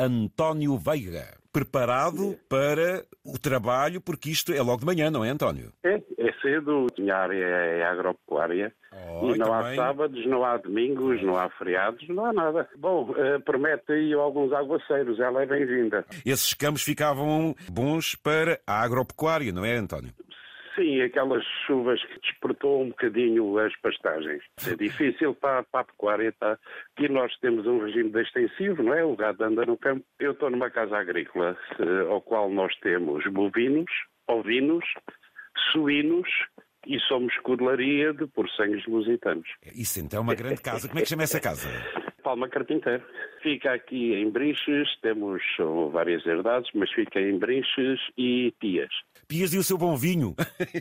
António Veiga. Preparado para o trabalho, porque isto é logo de manhã, não é, António? É, é cedo, minha área é agropecuária. Oh, e não também. há sábados, não há domingos, não há feriados, não há nada. Bom, eh, promete aí alguns aguaceiros, ela é bem-vinda. Esses campos ficavam bons para a agropecuária, não é, António? Sim, aquelas chuvas que despertou um bocadinho as pastagens. É difícil para, para a pecuária. Tá? Aqui nós temos um regime de extensivo, não é? O gado anda no campo. Eu estou numa casa agrícola, eh, ao qual nós temos bovinos, ovinos, suínos e somos codelaria de porcenhos lusitanos. Isso então é uma grande casa. Como é que chama essa casa? Palma Carpinteiro. Fica aqui em Brinches, temos várias herdades, mas fica em Brinches e Pias. Pias e o seu bom vinho.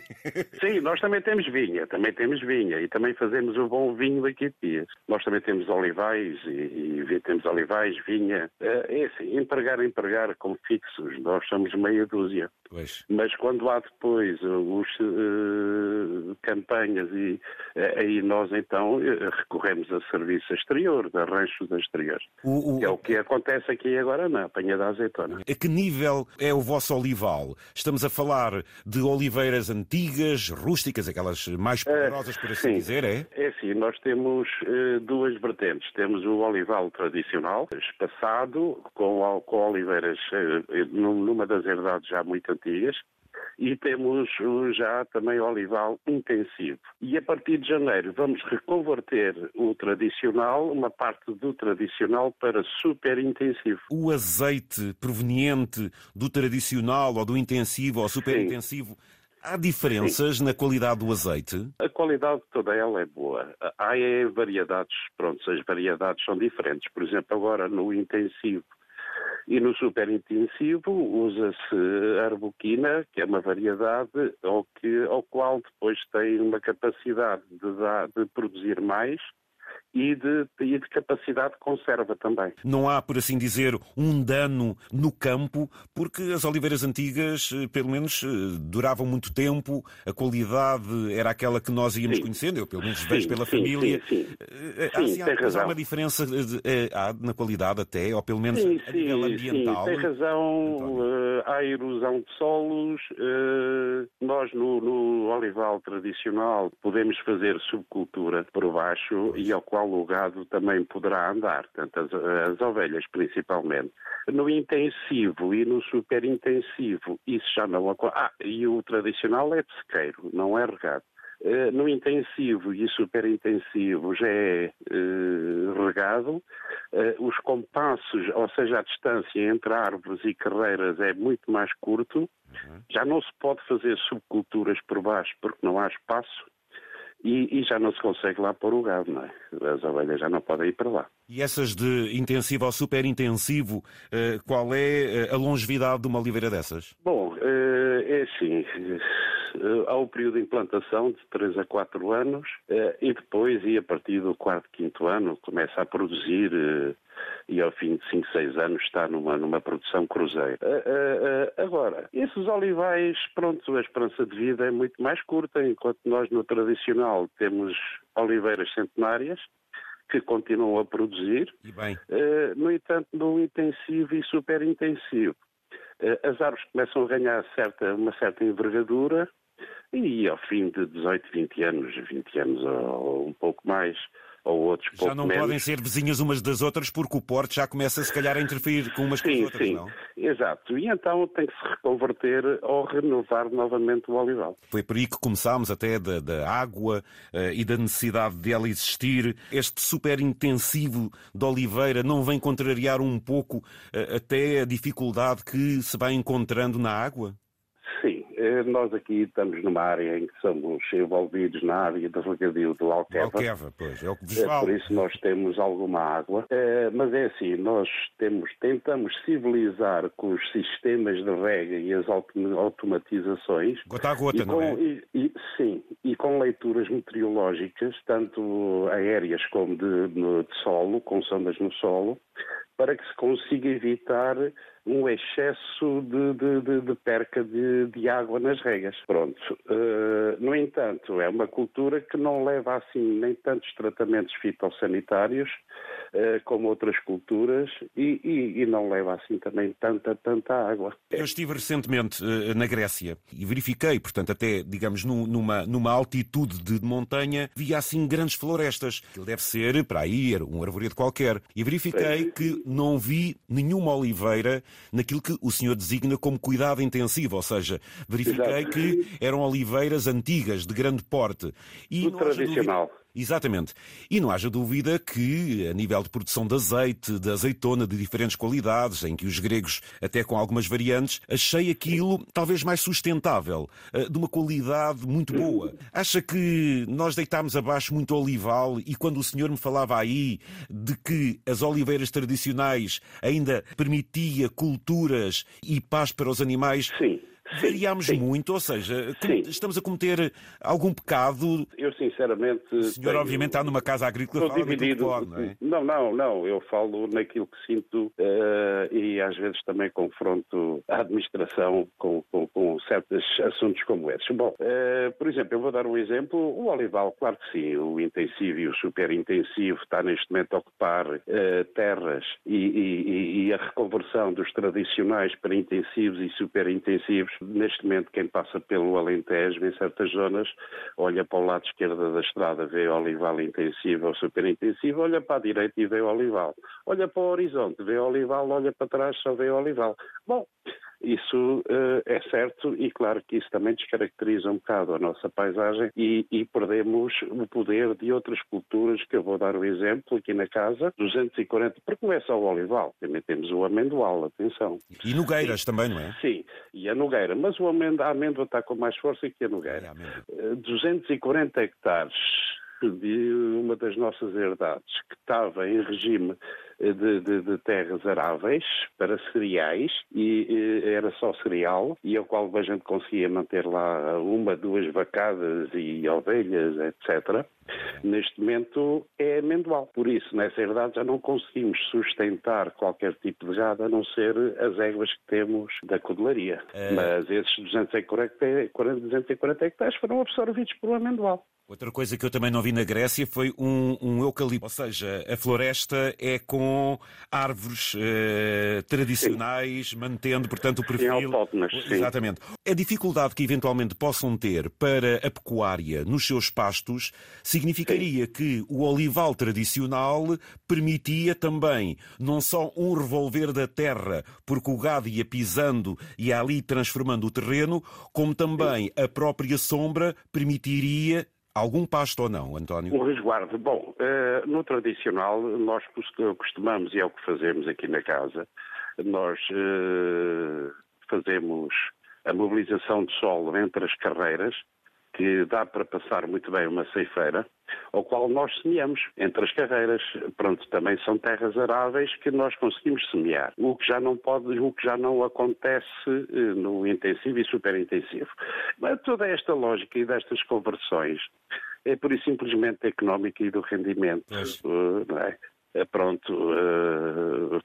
Sim, nós também temos vinha, também temos vinha e também fazemos o bom vinho aqui de Pias. Nós também temos olivais e, e temos olivais, vinha. É é assim, empregar, empregar com fixos, nós somos meia dúzia. Pois. Mas quando há depois os eh, campanhas e eh, aí nós então eh, recorremos a serviço exterior, de ranchos exteriores. O- o- É o que acontece aqui agora na apanha da azeitona. A que nível é o vosso olival? Estamos a falar de oliveiras antigas, rústicas, aquelas mais poderosas, por assim sim. dizer, é? É assim, nós temos eh, duas vertentes. Temos o olival tradicional, espaçado, com, com oliveiras eh, num- numa das herdades já muito antigas, e temos já também olival intensivo. E a partir de janeiro vamos reconverter o tradicional, uma parte do tradicional, para super intensivo. O azeite proveniente do tradicional ou do intensivo ou super intensivo, há diferenças na qualidade do azeite? A qualidade toda ela é boa. Há variedades, pronto, as variedades são diferentes. Por exemplo, agora no intensivo e no super intensivo usa-se arbuquina, que é uma variedade ao, que, ao qual depois tem uma capacidade de, dar, de produzir mais e de, e de capacidade de conserva também. Não há, por assim dizer, um dano no campo, porque as oliveiras antigas, eh, pelo menos, eh, duravam muito tempo, a qualidade era aquela que nós íamos Sim. conhecendo, eu pelo menos Sim, vejo pela sim, família. sim, sim. Eh, Sim, há, sim, tem há, mas há razão. uma diferença de- há na qualidade até, ou pelo menos Sim, a sim, nível sim, ambiental. tem razão. António. Eh, há erosão de solos. eh, nós, no, no olival tradicional, podemos fazer subcultura por baixo e ao qual o gado também poderá andar, portanto, as, as ovelhas principalmente. No intensivo e no super intensivo, isso já não acontece. Ah, e o tradicional é de sequeiro, não é regado. Eh, No intensivo e super intensivo já é eh, regado. Eh, os compassos, ou seja, a distância entre árvores e carreiras é muito mais curto. Já não se pode fazer subculturas por baixo porque não há espaço. E, e já não se consegue lá pôr o gado, não é? As ovelhas já não podem ir para lá. E essas de intensivo ou super intensivo, eh, qual é a longevidade de uma oliveira dessas? Bom, é assim. Eh, Há o período de implantação de 3 a 4 anos eh, e depois, e a partir do quarto, quinto ano, começa a produzir eh, e ao fim de 5, 6 anos está numa, numa produção cruzeira. Eh, eh, eh, Agora, esses olivais, pronto, a esperança de vida é muito mais curta, enquanto nós no tradicional temos oliveiras centenárias que continuam a produzir, E bem, eh, no entanto, no intensivo e super intensivo. Eh, as árvores começam a ganhar certa, uma certa envergadura e ao fim de 18, 20 anos, 20 anos ou um pouco mais, ou outros já não menos. podem ser vizinhas umas das outras porque o porte já começa se calhar a interferir com umas com as Sim, outras, sim, não? exato. E então tem que se reconverter ou renovar novamente o olival. Foi por aí que começámos até da, da água eh, e da necessidade dela existir. Este super intensivo de oliveira não vem contrariar um pouco eh, até a dificuldade que se vai encontrando na água? Sim, nós aqui estamos numa área em que somos envolvidos na área de regadio do Alqueva. Alqueva, pois, é o que vos É, falo. por isso nós temos alguma água, É, mas é assim, nós temos, tentamos civilizar com os sistemas de rega e as autom- automatizações. Gota a gota, e não com, é? e- e- sim, e com leituras meteorológicas, tanto aéreas como de, de solo, com sondas no solo, para que se consiga evitar um excesso de, de- de- de perca de, água nas regas. Pronto. Eh, no entanto, é uma cultura que não leva assim nem tantos tratamentos fitossanitários, uh, como outras culturas e, e, e, não leva assim também tanta, tanta água. Eu estive recentemente uh, na Grécia e verifiquei, portanto, até, digamos, numa, numa altitude de montanha, via assim grandes florestas. Deve ser, para aí, um arvoredo qualquer. E verifiquei que não vi nenhuma oliveira naquilo que o senhor designa como cuidado intensivo, ou seja, verifiquei Exato. que eram oliveiras antigas, de grande porte. E tradicional. Exatamente. E não haja dúvida que, a nível de produção de azeite, de azeitona de diferentes qualidades, em que os gregos, até com algumas variantes, achei aquilo talvez mais sustentável, eh, de uma qualidade muito boa. Acha que nós deitámos abaixo muito olival e quando o senhor me falava aí de que as oliveiras tradicionais ainda permitia culturas e paz para os animais, Sim variámos sim. muito, ou seja, sim. estamos a cometer algum pecado. Eu sinceramente. O senhor, tenho... obviamente, está numa casa agrícola fala dividido. Pode, não, é? não, não, não. Eu falo naquilo que sinto uh, e às vezes também confronto a administração com, com, com certos assuntos como esses. Bom, uh, por exemplo, eu vou dar um exemplo. O olival, claro que sim, o intensivo e o super intensivo está neste momento a ocupar uh, terras e, e, e a reconversão dos tradicionais para intensivos e super intensivos Neste momento, quem passa pelo Alentejo, em certas zonas, olha para o lado esquerdo da estrada, vê o olival intensivo ou super intensivo, olha para a direita e vê o olival. Olha para o horizonte, vê o olival, olha para trás, só vê o olival. Bom, isso uh, é certo e claro que isso também descaracteriza um bocado a nossa paisagem e, e, perdemos o poder de outras culturas, que eu vou dar o um exemplo aqui na casa, 240, porque não é só o olival, também temos o amendoal, atenção. E nogueiras também, não é? Sim, e a nogueira, mas o amêndoa, a amêndoa está com mais força que a nogueira. É, 240 hectares de uma das nossas herdades que estava em regime de, de, de, terras aráveis para cereais e, era só cereal e ao qual a gente conseguia manter lá uma, duas vacadas e ovelhas, etc. Neste momento é amendoal. Por isso, nessa herdade já não conseguimos sustentar qualquer tipo de gado a não ser as éguas que temos da codelaria. É... Mas esses 240, 240 hectares foram absorvidos por um amendoal. Outra coisa que eu também não vi na Grécia foi um, um eucalipto, ou seja, a floresta é com árvores eh, tradicionais, sim. mantendo, portanto, o perfil. Sim. Exatamente. A dificuldade que eventualmente possam ter para a pecuária nos seus pastos significaria que o olival tradicional permitia também não só um revolver da terra, porque o gado ia pisando e ali transformando o terreno, como também a própria sombra permitiria Algum pasto ou não, António? Um resguardo. Bom, uh, no tradicional, nós costumamos, e é o que fazemos aqui na casa, nós uh, fazemos a mobilização de solo entre as carreiras, que dá para passar muito bem uma ceifeira, ao qual nós semeamos entre as carreiras. Pronto, também são terras aráveis que nós conseguimos semear, o que já não pode, o que já não acontece eh, no intensivo e superintensivo. Mas toda esta lógica e destas conversões é por isso simplesmente económica e do rendimento. Uh, não é? é pronto,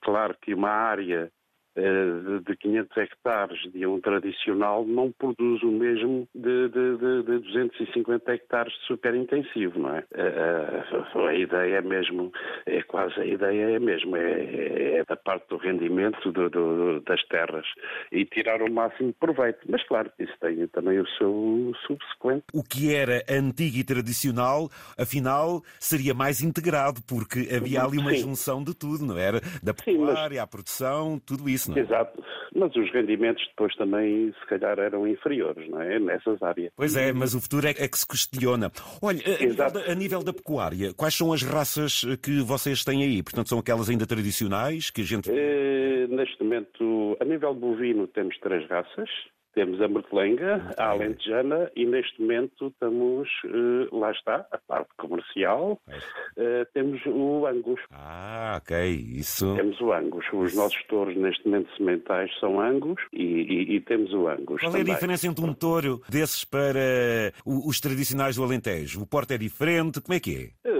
claro que uma área eh, de 500 hectares de um tradicional não produz o mesmo de, de, de, de 250 hectares de super intensivo, não é? A, eh, a, eh, a, ideia é mesmo, é quase a ideia é mesmo, é, é da parte do rendimento do, do, das terras e tirar o máximo proveito. Mas claro, isso tem também o seu subsequente. O que era antigo e tradicional, afinal, seria mais integrado, porque havia ali uma Sim. junção de tudo, não era? Da pecuária, mas... à produção, tudo isso isso, não é? Exato. Mas os rendimentos depois também, se calhar, eram inferiores, não é? Nessas áreas. Pois é, mas o futuro é, é que se questiona. Olha, a nível, da, a nível, da, pecuária, quais são as raças que vocês têm aí? Portanto, são aquelas ainda tradicionais que a gente. Eh, neste momento, a nível bovino, temos três raças. Temos a Mertelenga, a Alentejana e neste momento estamos, uh, lá está, a parte comercial, uh, temos o Angus. Ah, ok, isso. Temos o Angus. Os nossos touros neste momento sementais são Angus e, e, e temos o Angus. Qual também. é a diferença entre um touro desses para os tradicionais do Alentejo? O porte é diferente? Como é que é?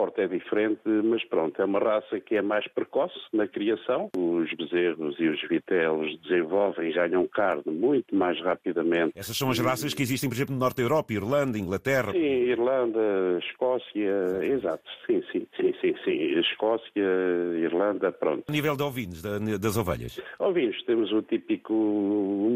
Porte é diferente, mas pronto, é uma raça que é mais precoce na criação. Os bezerros e os vitelos desenvolvem e ganham carne muito mais rapidamente. Essas são as raças que existem, por exemplo, no Norte da Europa, Irlanda, Inglaterra. Sim, Irlanda, Escócia, exato. Sim, sim, sim, sim, sim. Escócia, Irlanda, pronto. A nível de ovinos, das ovelhas? Ovinos, temos o típico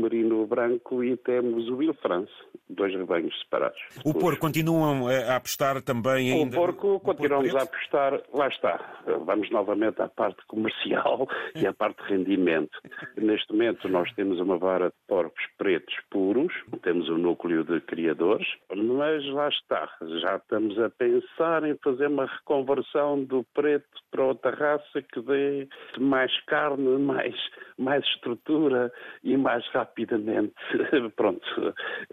merino branco e temos o Will France, dois rebanhos separados. O porco continuam a apostar também ainda? O porco continuamos porco a apostar, lá está. Vamos novamente à parte comercial e à parte de rendimento. Neste momento nós temos uma vara de porcos pretos puros, temos um núcleo de criadores, mas lá está, já estamos a pensar em fazer uma reconversão do preto para outra raça que dê mais carne, mais, mais estrutura e mais rapidamente. Pronto,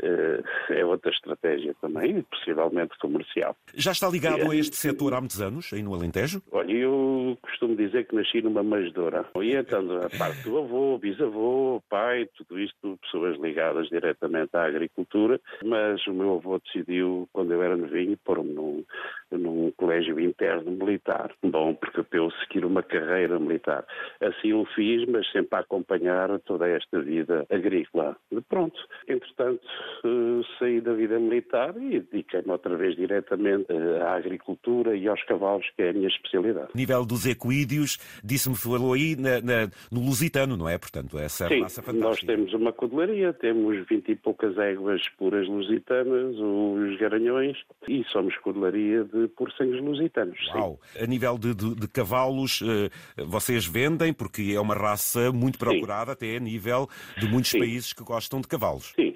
eh, é outra estratégia também, possivelmente comercial. Já está ligado a este setor há muitos anos, aí no Alentejo? Olha, eu costumo dizer que nasci numa manjedora. E então, a parte do avô, bisavô, pai, tudo isto, pessoas ligadas diretamente à agricultura, mas o meu avô decidiu, quando eu era novinho, pôr-me num, num colégio interno militar. Bom, porque eu seguir uma carreira militar. Assim o fiz, mas sempre a acompanhar toda esta vida agrícola. Pronto, entretanto, eh, saí da vida militar e dediquei-me outra vez diretamente eh, à agricultura e aos cavalos, que é a minha especialidade. Nível dos equídeos, disse-me, falou aí na, na, no Lusitano, não é? Portanto, essa Sim, raça fantástica. nós temos uma codelaria, temos vinte e poucas éguas puras lusitanas, os garanhões, e somos codelaria de porcenhos lusitanos. Uau! Sim. A nível de, de, de, cavalos, eh, vocês vendem, porque é uma raça muito procurada sim. até a nível de muitos sim. países que gostam de cavalos. Sim.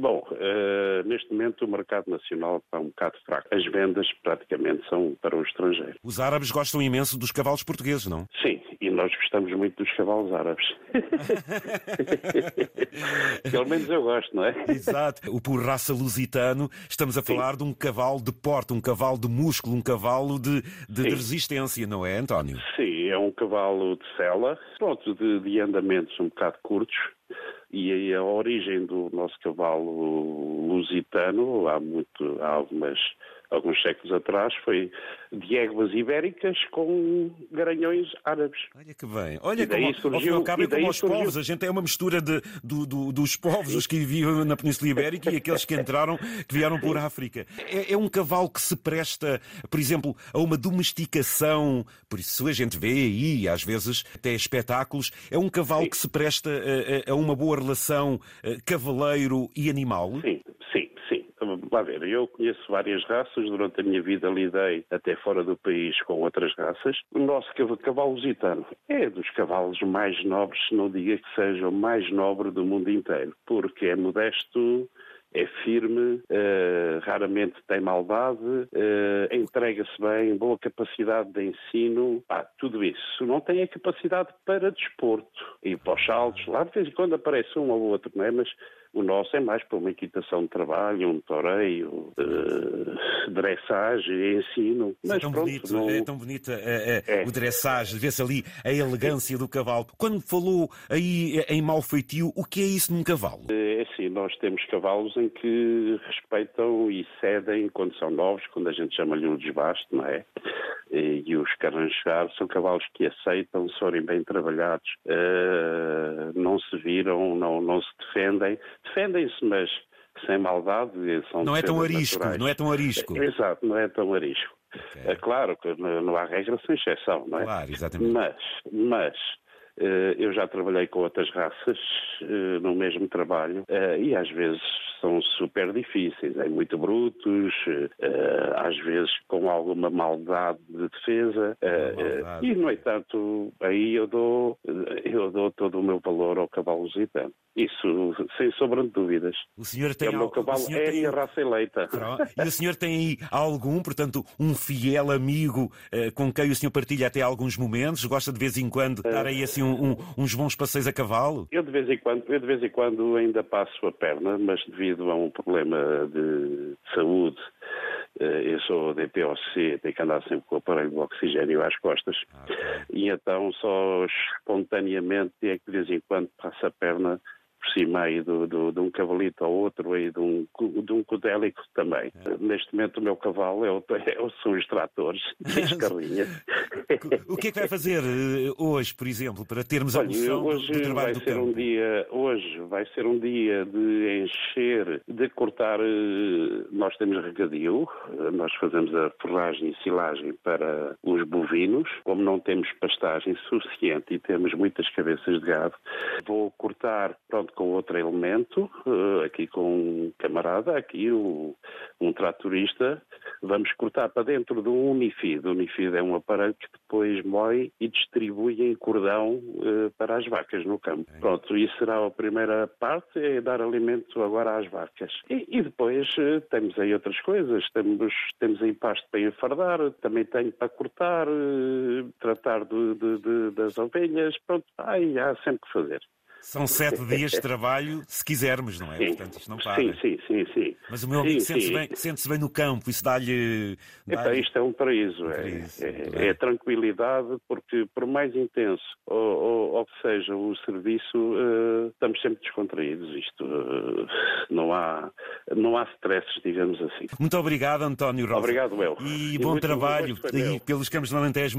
Bom, uh, neste momento o mercado nacional está um bocado fraco. As vendas praticamente são para o estrangeiro. Os árabes gostam imenso dos cavalos portugueses, não? Sim, e nós gostamos muito dos cavalos árabes. Pelo menos eu gosto, não é? Exato. O por raça lusitano, estamos a falar Sim. de um cavalo de porte, um cavalo de músculo, um cavalo de, de, de resistência, não é, António? Sim, é um cavalo de sela, pronto, de, de andamentos um bocado curtos, e a origem do nosso cavalo lusitano, há, muito, há algumas alguns séculos atrás, foi de éguas ibéricas com garanhões árabes. Olha que bem. Olha como, surgiu, ao cabo, é como os povos. A gente é uma mistura de, do, do, dos povos, os que viviam na Península Ibérica e aqueles que entraram, que vieram por África. É, é, um cavalo que se presta, por exemplo, a uma domesticação, por isso a gente vê aí, às vezes, até espetáculos, é um cavalo Sim. que se presta a, a, uma boa relação eh, cavaleiro e animal? Sim, ver, eu conheço várias raças, durante a minha vida lidei até fora do país com outras raças. O nosso cavalo lusitano é dos cavalos mais nobres, se não diga que seja o mais nobre do mundo inteiro, porque é modesto, é firme, uh, raramente tem maldade, uh, entrega-se bem, boa capacidade de ensino, ah, tudo isso. Não tem a capacidade para desporto e para os saltos. Lá de vez em quando aparece um ou outro, não é? Mas o nosso é mais para uma equitação de trabalho, um toreio, uh, dressage, ensino. Mas é tão pronto, bonito, não... é tão bonito é, é, o dressage, vê-se ali a elegância do cavalo. Quando falou aí em mau feitio, o que é isso num cavalo? É assim, nós temos cavalos em que respeitam e cedem quando são novos, quando a gente chama-lhe um desbaste, não é? E, os caranjar são cavalos que aceitam, se forem bem trabalhados, uh, não se viram, não, não se defendem, defendem-se, mas sem maldade. São não é tão arisco, naturais. não é tão arisco. Exato, não é tão arisco. Okay. É claro que não há regra sem exceção, não é? Claro, exatamente. Mas, mas eu já trabalhei com outras raças eh, no mesmo trabalho eh, e às vezes são super difíceis, é muito brutos, às vezes com alguma maldade de defesa maldade. e no entanto aí eu dou eu dou todo o meu valor ao cavalo lusitano. Isso, sem sombra de dúvidas. O senhor tem é o meu cavalo, é a minha raça eleita. E o senhor tem aí algum, portanto, um fiel amigo com quem o senhor partilha até alguns momentos? Gosta de vez em quando dar aí assim um, um, uns bons passeios a cavalo? Eu de, vez em quando, eu de vez em quando ainda passo a perna, mas devido a um problema de saúde, eh, eu sou DPOC, tenho que andar sempre com o aparelho de oxigênio às costas, okay. e então só espontaneamente é que de vez em quando passo a perna por cima aí do, do, de um cavalito ao outro e de um, de um codélico também. É. Neste momento o meu cavalo é o, é, são os tratores e as carrinhas. o que é que vai fazer eh, hoje, por exemplo, para termos a noção hoje do, trabalho vai do ser campo? Um dia, hoje vai ser um dia de encher, de cortar. Eh, nós temos regadio, eh, nós fazemos a forragem e silagem para os bovinos. Como não temos pastagem suficiente e temos muitas cabeças de gado, vou cortar pronto, com outro elemento, aqui com um camarada, aqui um, um tratorista. Vamos cortar para dentro do Unifid. O Unifid é um aparelho que depois moe e distribui em cordão uh, para as vacas no campo. Pronto, isso será a primeira parte, é dar alimento agora às vacas. E, e depois uh, temos aí outras coisas, temos, temos aí pasto para enfardar, também tenho para cortar, tratar de, de, de, das ovelhas, pronto, aí há sempre que fazer. São sete dias de trabalho, se quisermos, não é? Sim. Portanto, isto não para. Sim, sim, sim, sim. Mas o meu amigo sente-se bem, sente bem, no campo, isso dá-lhe. Dá Epa, isto é um paraíso. Um paraíso é, é, é, tranquilidade, porque por mais intenso ou, ou, ou que seja o serviço, uh, estamos sempre descontraídos. Isto uh, não há não há stresses, digamos assim. Muito obrigado, António Rosa. Obrigado, eu. E, e bom trabalho. E pelos campos de Alentejo.